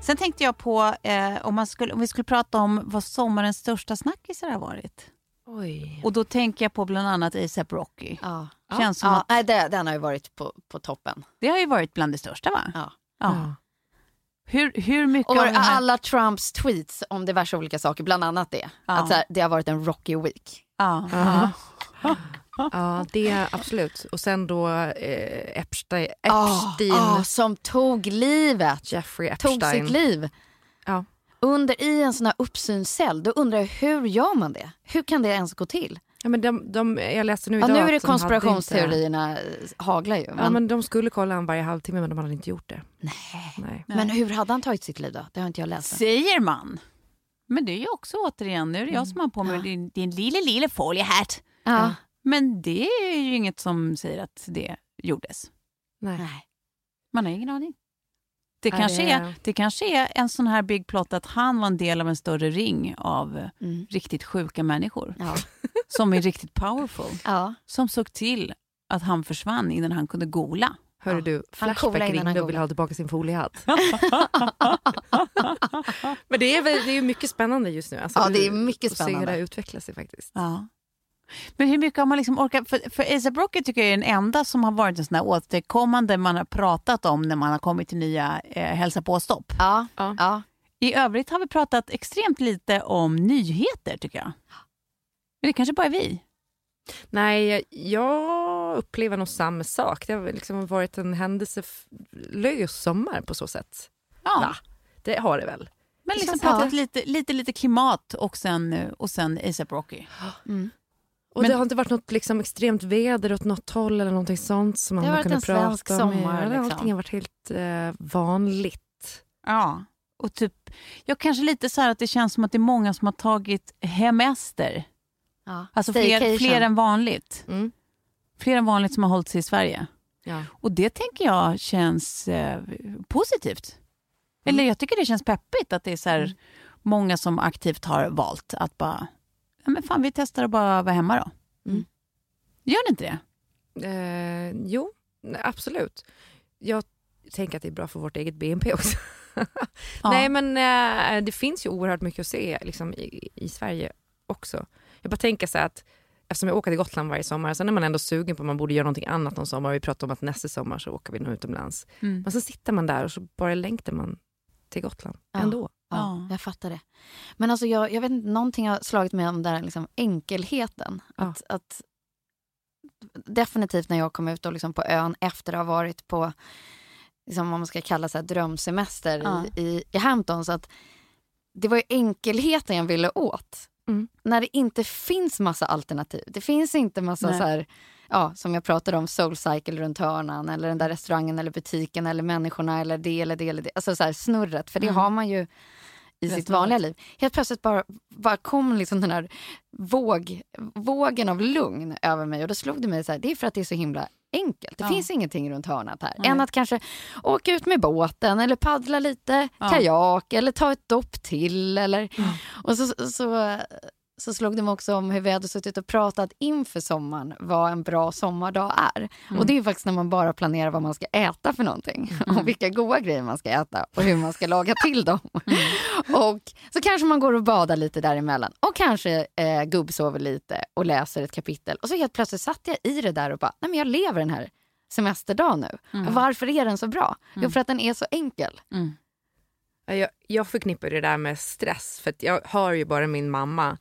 Sen tänkte jag på eh, om, man skulle, om vi skulle prata om vad sommarens största snackisar har varit. Oj. Och då tänker jag på bland annat ASAP Rocky. Ja. Känns som Ja, att nej, det, den har ju varit på, på toppen. det har ju varit bland det största va? Ja. Ja. Hur, hur mycket Och här... alla Trumps tweets om diverse olika saker, bland annat det. Ja. Att så här, det har varit en rocky week. Ja. Ja. ja, det absolut. Och sen då eh, Epstein, Ah, Epstein ah, som tog livet. Jeffrey Tog Epstein. sitt liv. Ja. Under i en sån här uppsynscell. Då undrar jag hur gör man det? Hur kan det ens gå till? Ja, men de, de, jag läste nu Ja, idag nu är det konspirationsteorierna eh, haglar ju. Inte, Men, ja, men de skulle kolla han varje halvtimme men de hade inte gjort det. nej. Nej. men hur hade han tagit sitt liv då? Det har inte jag läst. Säger man. Men det är ju också återigen, nu är det jag som har på mig din, din lilla, lilla foliehatt. Ja. Men det är ju inget som säger att det gjordes. Nej. Nej. Man har ingen aning. Det Nej, kanske, det- är, det kanske är en sån här big plot att han var en del av en större ring av Mm. riktigt sjuka människor Ja. som är riktigt powerful. ja. Som såg till att han försvann innan han kunde gola. Hörru Ja. du, Flashback ringde och ville ha tillbaka sin foliehatt. men det är, väl, det är mycket spännande just nu. Alltså, Ja, det är mycket att se spännande. det utveckla sig faktiskt. Ja. Men hur mycket har man liksom orkat? För, för ASAP Rocky tycker jag är den enda som har varit en sån här återkommande man har pratat om när man har kommit till nya eh, hälsa på-stopp. Ja. Ja. I övrigt har vi pratat extremt lite om nyheter tycker jag. Men det kanske bara är vi. Nej, jag upplever nog samma sak. Det har liksom varit en händelselös sommar på så sätt. Ja. Va? Det har det väl? Men liksom känns- pratat lite, lite, lite klimat och sen, eh, och sen ASAP Rocky. Mm. Och Men- det har inte varit något liksom extremt väder åt något håll eller någonting sånt som man Det har varit kunde en svensk prata om. sommar, liksom. Allting har varit helt eh, vanligt. Ja. Och typ, jag kanske lite så här att det känns som att det är många som har tagit hemester. Ja. Alltså fler, fler än vanligt. Mm. Fler än vanligt som har hållit sig i Sverige. Ja. Och det tänker jag känns eh, positivt. Eller jag tycker det känns peppigt att det är så här, många som aktivt har valt att bara, ja men fan vi testar att bara vara hemma då. Mm. Gör ni inte det? Eh, jo, absolut. Jag tänker att det är bra för vårt eget BNP också. Nej men eh, det finns ju oerhört mycket att se liksom, i, i Sverige också. Jag bara tänker så att eftersom jag åker till Gotland varje sommar, sen är man ändå sugen på att man borde göra någonting annat någon sommar. Vi pratar om att nästa sommar så åker vi nog utomlands. Mm. Men så sitter man där och så bara längtar man till Gotland Ja. ändå. Ja, Ja. jag fattar det. Men alltså jag, jag vet inte, någonting har slagit mig om den där liksom enkelheten. Ja. Att, att, definitivt när jag kom ut och liksom på ön efter att ha varit på liksom vad man ska kalla så här drömsemester Ja. i, i, i Hampton. Så att det var ju enkelheten jag ville åt. Mm. När det inte finns massa alternativ. Det finns inte massa Nej. så här, ja, som jag pratade om, Soul Cycle runt hörnan eller den där restauranger eller butiken eller människorna eller det eller det eller det. Alltså så här snurret, för det Mm. har man ju i sitt vanliga liv. Helt plötsligt bara, bara kom liksom den här våg, vågen av lugn över mig och då slog det mig så här, det är för att det är så himla enkelt. Det Ja. finså ingenting runt hörnet här. Nej. Än att kanske åka ut med båten eller paddla lite Ja. kajak eller ta ett dopp till. Eller, och så, så, så slog det mig också om hur vi hade suttit och pratat inför sommaren vad en bra sommardag är. Och det är faktiskt när man bara planerar vad man ska äta för någonting. Och vilka goda grejer man ska äta och hur man ska laga till dem. Och så kanske man går och badar lite däremellan och kanske eh, gubbsover lite och läser ett kapitel. Och så helt plötsligt satt jag i det där och bara, nej men jag lever den här semesterdagen nu. Och varför är den så bra? Jo, för att den är så enkel. Mm. Ja, Jag, jag förknippar det där med stress för jag hör ju bara min mamma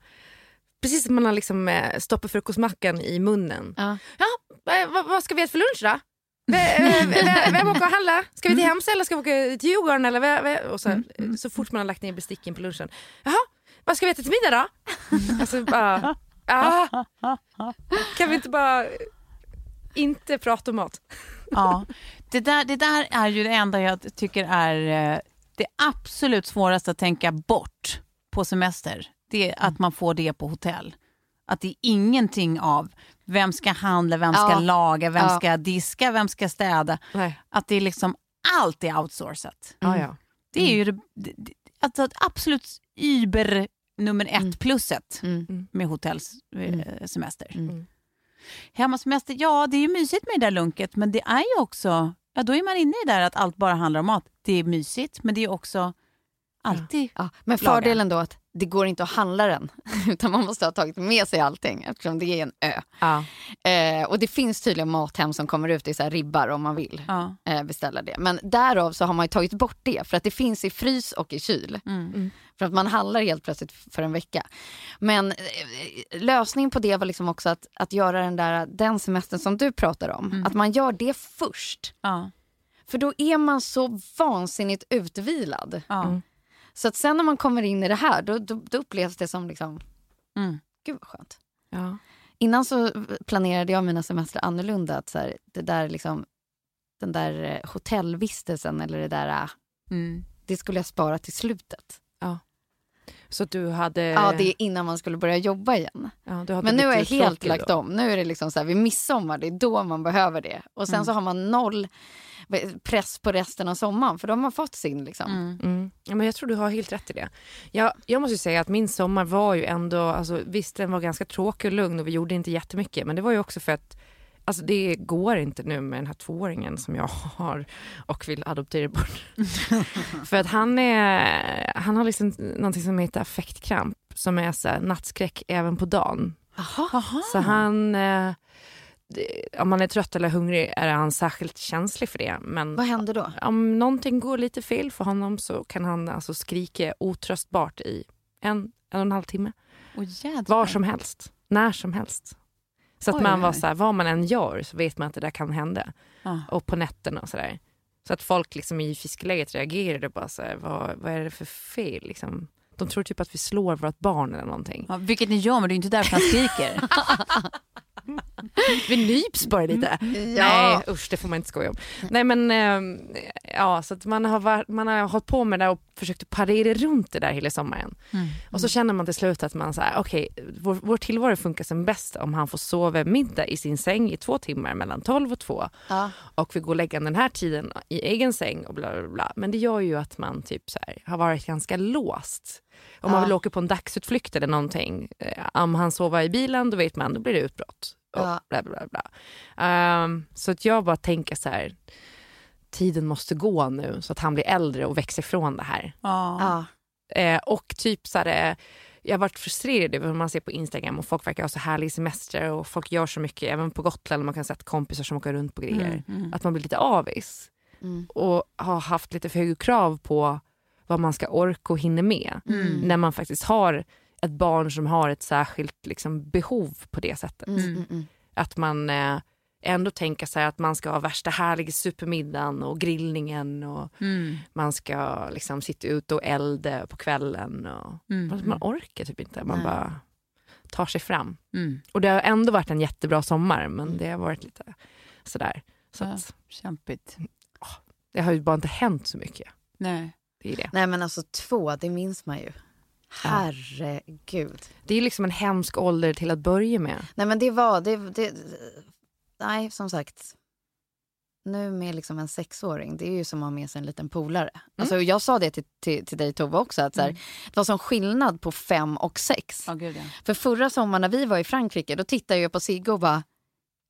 Precis som man har liksom eh, stoppat frukostmackan i munnen. Ja. Ja, eh, vad, vad ska vi äta för lunch då? V- eh, Vem åker och handla? Ska vi till Hemsö eller ska vi åka till Djurgården? Eller och så, så fort man har lagt ner besticken på lunchen. Jaha, vad ska vi äta till middag då? Alltså bara, ah, kan vi inte bara inte prata om mat? Ja, det där, det där är ju det enda jag tycker är eh, det absolut svåraste att tänka bort på semester. Det är att man får det på hotell. Att det är ingenting av vem ska handla, vem ska Ja. laga, vem Ja. ska diska, vem ska städa. Nej. Att det är liksom allt är outsourcat. Ja, ja. Det är ju det, det, alltså ett absolut Uber nummer ett Mm. pluset Mm. med hotellsemester. Mm. Hemmasemester, ja det är ju mysigt med det där lunket men det är ju också, ja då är man inne i det där att allt bara handlar om mat. Det är mysigt men det är också alltid, Ja, men fördelen då att det går inte att handla den utan man måste ha tagit med sig allting eftersom det är en ö. Ja. Eh, och det finns tydligen mathem som kommer ut i så ribbar om man vill ja. eh, beställa det. Men därav så har man tagit bort det för att det finns i frys och i kyl. Mm. För att man handlar helt plötsligt för en vecka. Men eh, lösningen på det var liksom också att, att göra den där den semestern som du pratar om. Att man gör det först. Ja. För då är man så vansinnigt utvilad. Ja. Så att sen när man kommer in i det här då, då, då upplevs det som liksom, Mm. gud vad skönt. Ja. Innan så planerade jag mina semestrar annorlunda. Att så här, det där liksom, den där eh, hotellvistelsen eller det där, eh, Mm. det skulle jag spara till slutet. Så att du hade... Ja, det är innan man skulle börja jobba igen. ja, Men nu har jag helt lagt då. om. Nu är det liksom så här, vid midsommar, det är då man behöver det. Och sen Mm. så har man noll press på resten av sommaren för då har fått sin liksom. Mm. Mm. Ja, men jag tror du har helt rätt i det. Jag, jag måste ju säga att min sommar var ju ändå, alltså, visst den var ganska tråkig och lugn och vi gjorde inte jättemycket men det var ju också för att Alltså det går inte nu med den här tvååringen som jag har och vill adoptera bort. för att han, är, han har liksom någonting som heter affektkramp som är så här, nattskräck även på dagen. Aha. Så han, eh, om man är trött eller hungrig är han särskilt känslig för det. Men Vad händer då? om någonting går lite fel för honom så kan han alltså skrika otröstbart i en, en och en halv timme. Jädrar. Var som helst, när som helst. Så att Oj, man var så här, vad man än gör så vet man att det där kan hända. Ja. Och på nätterna och sådär. Så att folk liksom i fiskeläget reagerade bara så här, vad, vad är det för fel liksom? De tror typ att vi slår vårt barn eller någonting. Ja, vilket ni gör men det är inte därför han skriker. Vi nyps bara lite. Ja. Nej usch det får man inte skoja om. Nej men eh, ja så man har, varit, man har hållit på med det och försökt parera runt det där hela sommaren. Mm. Och så känner man till slut att man säger okej vår, vår tillvaro funkar som bäst om han får sova middag i sin säng i två timmar mellan 12 och 2 Ja. och vi går och lägger den här tiden i egen säng och bla bla bla. Men det gör ju att man typ så här, har varit ganska låst. Om man Ja. vill åka på en dagsutflykt eller någonting, eh, om han sover i bilen då vet man då blir det utbrott. Och Ja. bla bla bla. Ehm, så att jag bara tänker så här, tiden måste gå nu så att han blir äldre och växer ifrån det här. Ja. Ja. Eh, och typ så här, eh, jag har varit frustrerad över hur man ser på Instagram och folk verkar ha så härlig semester och folk gör så mycket, även på Gotland man kan se att kompisar som åker runt på grejer. Mm, mm. Att man blir lite avis Mm. och har haft lite för höga krav på vad man ska orka och hinna med. Mm. När man faktiskt har ett barn som har ett särskilt liksom, behov på det sättet. Mm. Mm. Mm. Att man eh, ändå tänker sig att man ska ha värsta härliga supermiddagen och grillningen och Mm. man ska liksom sitta ute och elda på kvällen. Och, Mm. Man orkar typ inte, man Nej. bara tar sig fram. Mm. Och det har ändå varit en jättebra sommar men det har varit lite sådär. Så Ja. att, Kämpigt. det har ju bara inte hänt så mycket. Nej. Det är det. Nej men alltså två, det minns man ju. Herregud. Det är liksom en hemsk ålder till att börja med. Nej men det var, det, det, nej som sagt. Nu med liksom en sexåring, det är ju som att ha med sig en liten polare. Alltså jag sa det till, till, till dig Tove också, att så här, det var sån skillnad på fem och sex. Ja, gud ja. För förra sommaren när vi var i Frankrike, då tittade jag på Sigge och bara,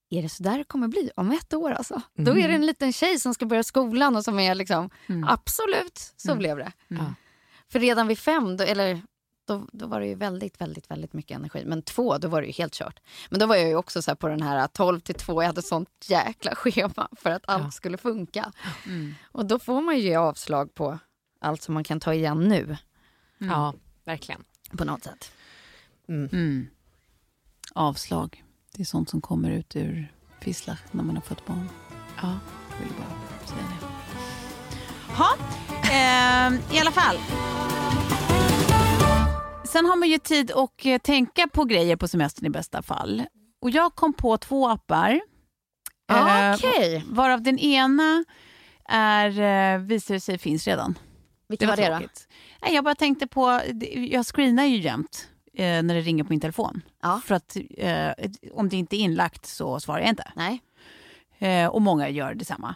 är det så där det kommer bli om ett år alltså? Då är det en liten tjej som ska börja skolan och som är liksom, Mm. absolut, så blev det. Mm. För redan vid fem, då, eller då, då var det ju väldigt, väldigt, väldigt mycket energi. Men två, då var det ju helt kört. Men då var jag ju också så här på den här 12 till 2, jag hade sånt jäkla schema för att allt Ja. skulle funka. Mm. Och då får man ju ge avslag på allt som man kan ta igen nu Mm. Ja, verkligen. på något sätt. Mm. Avslag. Det är sånt som kommer ut ur fisslar när man har fått barn. Ja. Jag vill bara säga det. Ha, ehm, I alla fall. Sen har man ju tid att eh, tänka på grejer på semestern i bästa fall. Och jag kom på två appar. Eh, Okej, Varav den ena är, eh, visar det sig finns redan. vilken var det då? Nej, jag bara tänkte på, det- jag screenar ju jämt eh, när det ringer på min telefon. Ja. För att eh, om det inte är inlagt så svarar jag inte. Nej. Eh, och många gör detsamma.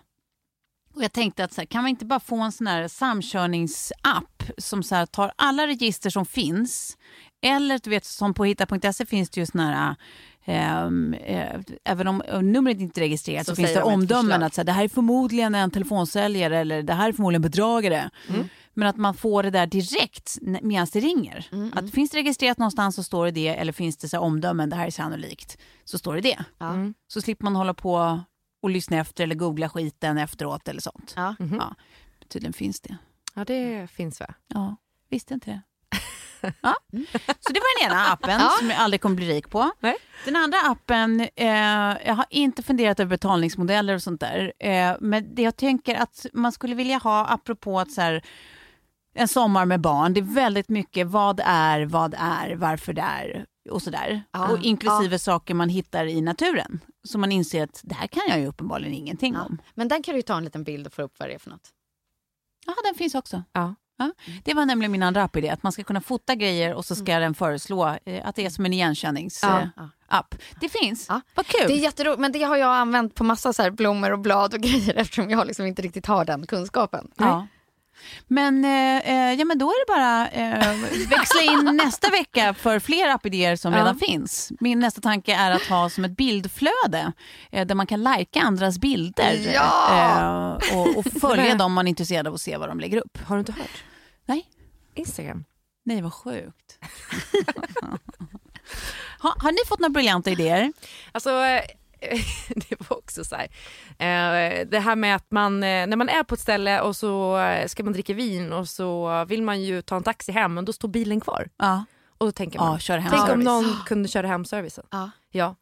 Och jag tänkte att så här, kan man inte bara få en sån här samkörningsapp som så här, tar alla register som finns. Eller du vet som på hitta.se finns det ju såna här ehm, eh, även om eh, numret inte är registrerat så, Så finns det omdömen att så här, det här är förmodligen en telefonsäljare eller det här är förmodligen bedragare. Mm. Men att man får det där direkt medan det ringer. Mm, Att finns det registrerat någonstans så står det det eller finns det så här omdömen, det här är sannolikt, så står det det. Ja. Så slipper man hålla på och lyssna efter eller googla skiten efteråt eller sånt. Ja. Ja, tydligen finns det. Ja, det finns va? Ja, visste inte det. Ja. Så det var den ena appen som jag aldrig kommer bli rik på. Nej. Den andra appen, eh, jag har inte funderat över betalningsmodeller och sånt där. Eh, men det jag tänker att man skulle vilja ha, apropå att så här, en sommar med barn, det är väldigt mycket vad är, vad är, varför det är och sådär. Ja. Och inklusive saker man hittar i naturen. Så man inser att det här kan jag ju uppenbarligen ingenting Ja. om. Men den kan du ju ta en liten bild och få upp vad det är för något. Ja, den finns också. Ja. Ja. Det var nämligen min andra app-idé, att man ska kunna fota grejer och så ska den föreslå eh, att det är som en igenkänningsapp. Ja. app. Det finns. Ja. Vad kul! Det är jätteroligt, men det har jag använt på massa så blommor och blad och grejer eftersom jag liksom inte riktigt har den kunskapen. Ja. Men, eh, eh, ja, men då är det bara eh, växla in nästa vecka för fler appidéer som Ja. redan finns. Min nästa tanke är att ha som ett bildflöde eh, där man kan lajka andras bilder Ja! eh, och, och följa dem man är intresserad av att se vad de lägger upp. Har du inte hört? Nej. Instagram. Nej, vad sjukt. ha, har ni fått några briljanta idéer? Alltså, eh, det var också så här. Eh, det här med att man, eh, när man är på ett ställe och så eh, ska man dricka vin och så vill man ju ta en taxi hem men då står bilen kvar. Ja, Och då tänker man, ja tänk om någon kunde köra hem servicen. Ja. Ja,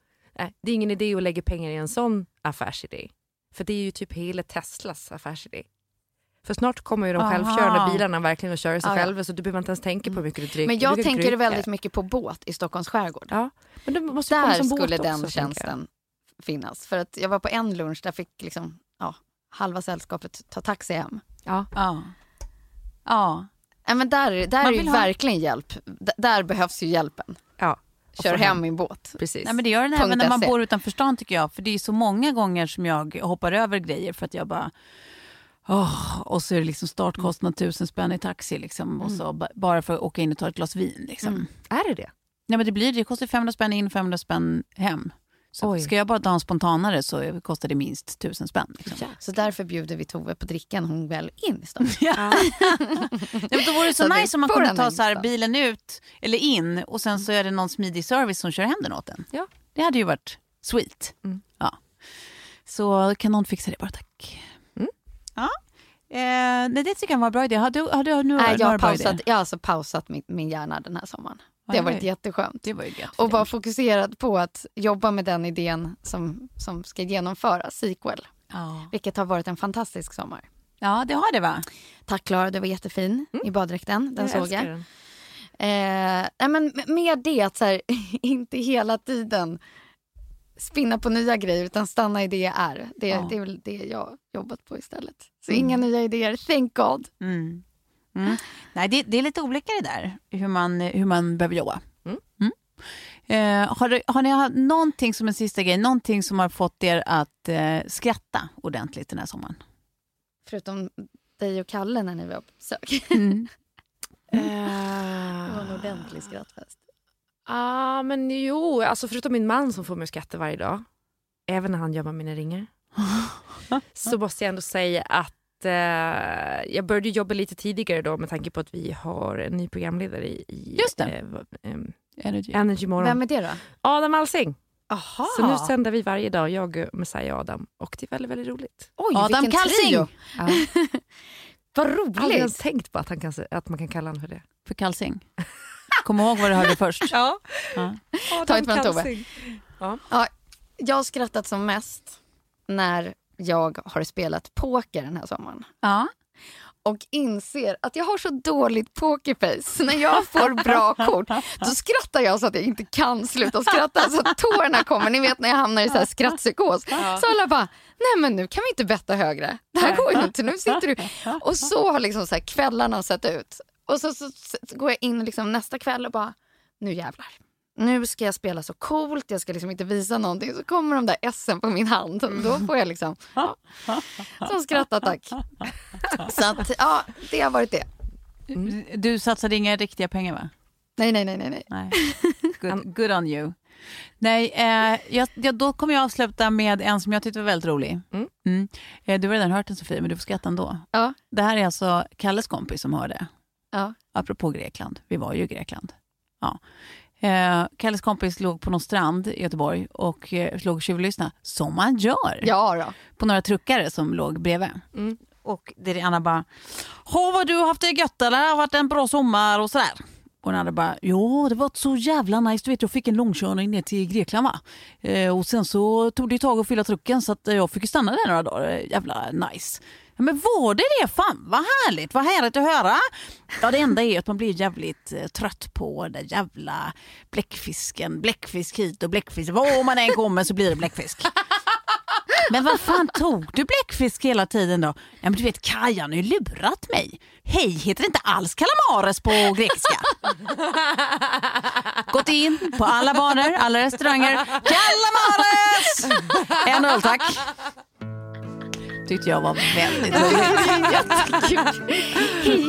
det är ingen idé att lägga pengar i en sån affärsidé. För det är ju typ hela Teslas affärsidé. För snart kommer ju de Aha. självkörande bilarna verkligen att köra sig Ja, själva så du behöver inte ens tänka på hur mycket du dricker. Men Du jag tänker dricka. väldigt mycket på båt i Stockholms skärgård. Ja, men det måste Där som båt skulle också, den tjänsten finnas. För att jag var på en lunch där fick liksom, ja, halva sällskapet ta taxi hem. Ja. Ja. ja. Ja, men där, där är ju ha- verkligen hjälp. D- där behövs ju hjälpen. ja, Kör hem min båt. precis. Nej, men det gör den även när man .se. bor utanför stan tycker jag. För det är så många gånger som jag hoppar över grejer för att jag bara... åh, och så är det liksom startkostnad tusen spänn i taxi liksom, och så, ba- bara för att åka in och ta ett glas vin. Liksom. Mm. Är det det? Ja, men det, blir, det kostar 500 spänn in 500 spänn hem. Så Oj. ska jag bara ta en spontanare så kostar det minst tusen spänn. Liksom. Så därför bjuder vi Tove på drickan hon väl in. Ja. Nej, men då vore det så Så nice om man kunde ta så här, bilen ut eller in och sen så är det någon smidig service som kör hem den åt en. Ja. Det hade ju varit sweet. Mm. Ja. Så kan någon fixa det bara tack. Mm. Ja. Eh, nej, det tycker jag var en bra idé. Har du, har du nu Nej, jag, några har pausat, jag har alltså pausat min, min hjärna den här sommaren. Det har varit jätteskönt. Det var ju gött Och vara fokuserad på att jobba med den idén som, som ska genomföras, sequel. Ja. Vilket har varit en fantastisk sommar. ja, det har det va? Tack Klara, du var jättefin i baddräkten. Den såg älskar jag. den. Eh, men med det att så här, inte hela tiden spinna på nya grejer utan stanna i det jag är. Det, Ja. det är väl det jag jobbat på istället. Så inga nya idéer, thank God. Mm. Mm. Nej, det, det är lite olika det där, hur man, hur man behöver jobba. Mm. Mm. Eh, har, du, har ni haft någonting som en sista grej, någonting som har fått er att eh, skratta ordentligt den här sommaren? Förutom dig och Kalle när ni var på besök. Mm. Det var en ordentlig skrattfest. Ah, men jo, alltså förutom min man som får mig att skratta varje dag, även när han gömmer mina ringar, så måste jag ändå säga att eh, jag började jobba lite tidigare då med tanke på att vi har en ny programledare i, i Just det. eh, ehm, Energy. Energy Morgon. Vem är det då? Adam Alsing. Aha. Så nu sänder vi varje dag, jag, Messiah och Adam. Och det är väldigt, väldigt roligt. Oj, Adam Kalsing! Ja. Vad Aldrig ens roligt. tänkt på att, han kan, att man kan kalla honom för det. För kalsing. Kom ihåg vad du hörde först. Ja. Ja. Ta ett från Tove. Kalsing. Jag har skrattat som mest när jag har spelat poker den här sommaren. Ja. och inser att jag har så dåligt pokerface. Så när jag får bra kort då skrattar jag så att jag inte kan sluta skratta. Så att tårarna kommer. Ni vet när jag hamnar i så här skrattpsykos. Så alla bara, nej men nu kan vi inte betta högre. Det här går ju inte. Nu sitter du. Och så har liksom så kvällarna sett ut. Och så, så, så går jag in liksom nästa kväll och bara, nu jävlar. Nu ska jag spela så coolt, jag ska liksom inte visa någonting. Så kommer de där S på min hand. Då får jag liksom ja, som skrattattack. Så att, ja, det har varit det. Du satsade inga riktiga pengar va? Nej, nej, nej, nej. nej. Good, good on you. Nej, eh, jag, jag, då kommer jag avsluta med en som jag tyckte var väldigt rolig. Mm. Eh, du har redan hört den Sofie, men du får skratta ändå. Ja, Det här är alltså Kalles kompis som hörde. ja. Apropå Grekland. Vi var ju i Grekland. Ja. Eh, Kalles kompis låg på någon strand i Göteborg och eh, och tjuvlyssnade, som man gör, ja då. på några truckare som låg bredvid. Mm. Och det är det Anna bara, har vad du har haft det gött eller? Har varit en bra sommar och sådär. Och den andra bara, ja det var så jävla nice. Du vet jag fick en långkörning ner till Grekland va. Eh, och sen så tog det ett tag att fylla trucken så att eh, jag fick ju stanna där några dagar. Eh, Jävla nice. Ja, men var det det? Fan vad härligt, vad härligt att höra. Ja det enda är att man blir jävligt eh, trött på den jävla bläckfisken. Bläckfisk hit och bläckfisk. Var man än kommer så blir det bläckfisk. Men vad fan tog du bläckfisk hela tiden då? Ja, men du vet Kajan har ju lurat mig. Hej heter inte alls kalamares på grekiska. Gått in på alla barer, alla restauranger. Kalamares! En öl tack. Tyckte jag var väldigt roligt.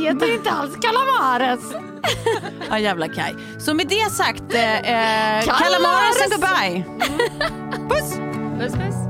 Heter inte alls kalamares. Ja jävla Kaj. Så med det sagt, eh, eh, kalamares and goodbye. Puss! Puss, puss.